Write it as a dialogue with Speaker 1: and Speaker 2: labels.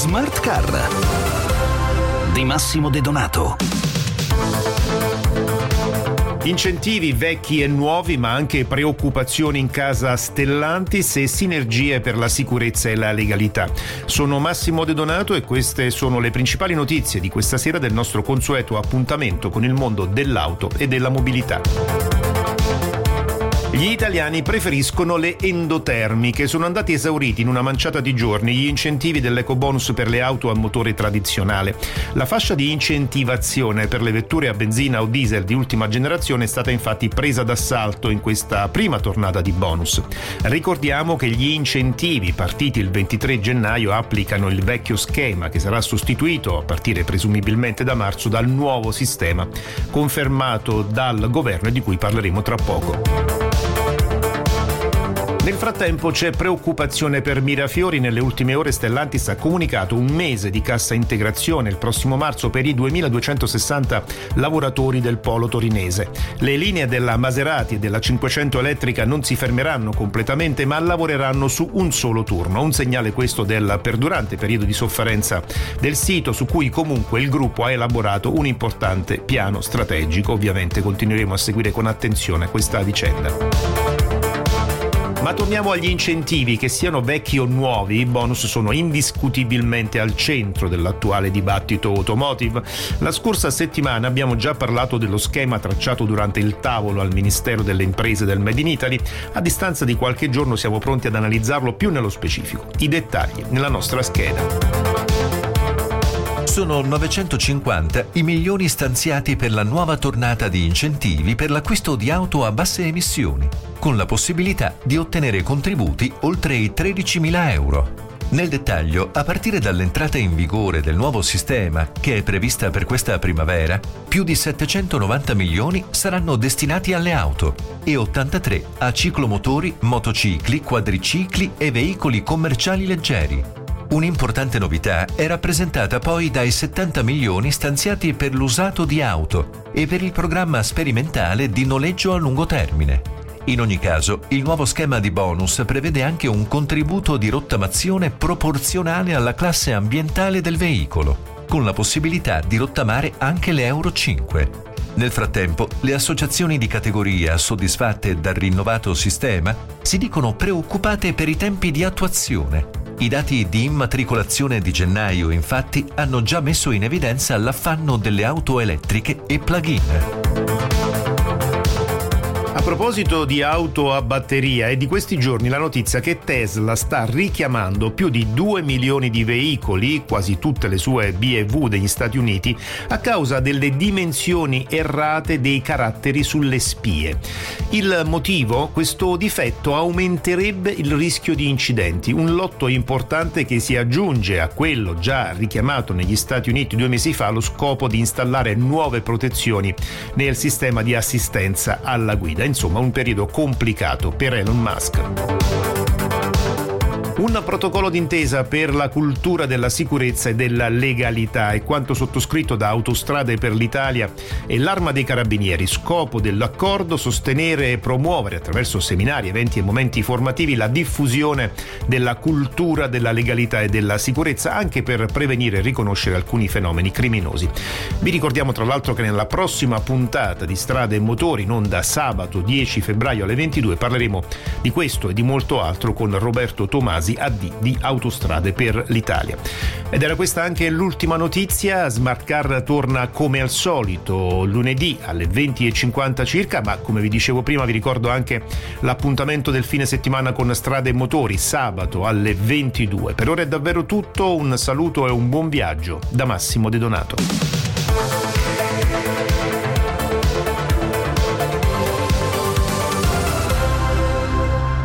Speaker 1: Smart Car di Massimo De Donato.
Speaker 2: Incentivi vecchi e nuovi, ma anche preoccupazioni in casa Stellantis e sinergie per la sicurezza e la legalità. Sono Massimo De Donato e queste sono le principali notizie di questa sera del nostro consueto appuntamento con il mondo dell'auto e della mobilità. Gli italiani preferiscono le endotermiche. Sono andati esauriti in una manciata di giorni gli incentivi dell'ecobonus per le auto a motore tradizionale. La fascia di incentivazione per le vetture a benzina o diesel di ultima generazione è stata infatti presa d'assalto in questa prima tornata di bonus. Ricordiamo che gli incentivi partiti il 23 gennaio applicano il vecchio schema che sarà sostituito a partire presumibilmente da marzo dal nuovo sistema confermato dal governo e di cui parleremo tra poco. Nel frattempo c'è preoccupazione per Mirafiori. Nelle ultime ore Stellantis ha comunicato un mese di cassa integrazione il prossimo marzo per i 2260 lavoratori del polo torinese. Le linee della Maserati e della 500 elettrica non si fermeranno completamente ma lavoreranno su un solo turno. Un segnale questo del perdurante periodo di sofferenza del sito su cui comunque il gruppo ha elaborato un importante piano strategico. Ovviamente continueremo a seguire con attenzione questa vicenda. Ma torniamo agli incentivi, che siano vecchi o nuovi, i bonus sono indiscutibilmente al centro dell'attuale dibattito automotive. La scorsa settimana abbiamo già parlato dello schema tracciato durante il tavolo al Ministero delle Imprese del Made in Italy. A distanza di qualche giorno siamo pronti ad analizzarlo più nello specifico. I dettagli nella nostra scheda.
Speaker 3: Sono 950 i milioni stanziati per la nuova tornata di incentivi per l'acquisto di auto a basse emissioni, con la possibilità di ottenere contributi oltre i 13.000 euro. Nel dettaglio, a partire dall'entrata in vigore del nuovo sistema, che è prevista per questa primavera, più di 790 milioni saranno destinati alle auto e 83 a ciclomotori, motocicli, quadricicli e veicoli commerciali leggeri, Un'importante novità è rappresentata poi dai 70 milioni stanziati per l'usato di auto e per il programma sperimentale di noleggio a lungo termine. In ogni caso, il nuovo schema di bonus prevede anche un contributo di rottamazione proporzionale alla classe ambientale del veicolo, con la possibilità di rottamare anche le Euro 5. Nel frattempo, le associazioni di categoria soddisfatte dal rinnovato sistema si dicono preoccupate per i tempi di attuazione i dati di immatricolazione di gennaio infatti hanno già messo in evidenza l'affanno delle auto elettriche e plug-in.
Speaker 2: A proposito di auto a batteria, è di questi giorni la notizia che Tesla sta richiamando più di 2 milioni di veicoli, quasi tutte le sue BV degli Stati Uniti, a causa delle dimensioni errate dei caratteri sulle spie. Il motivo? Questo difetto aumenterebbe il rischio di incidenti, un lotto importante che si aggiunge a quello già richiamato negli Stati Uniti due mesi fa allo scopo di installare nuove protezioni nel sistema di assistenza alla guida insomma un periodo complicato per Elon Musk. Un protocollo d'intesa per la cultura della sicurezza e della legalità è quanto sottoscritto da Autostrade per l'Italia e l'Arma dei Carabinieri. Scopo dell'accordo sostenere e promuovere attraverso seminari, eventi e momenti formativi la diffusione della cultura della legalità e della sicurezza anche per prevenire e riconoscere alcuni fenomeni criminosi. Vi ricordiamo tra l'altro che nella prossima puntata di Strade e Motori, non da sabato 10 febbraio alle 22, parleremo di questo e di molto altro con Roberto Tomasi fasi AD di Autostrade per l'Italia. Ed era questa anche l'ultima notizia, Smart Car torna come al solito lunedì alle 20.50 circa, ma come vi dicevo prima vi ricordo anche l'appuntamento del fine settimana con Strade e Motori, sabato alle 22. Per ora è davvero tutto, un saluto e un buon viaggio da Massimo De Donato.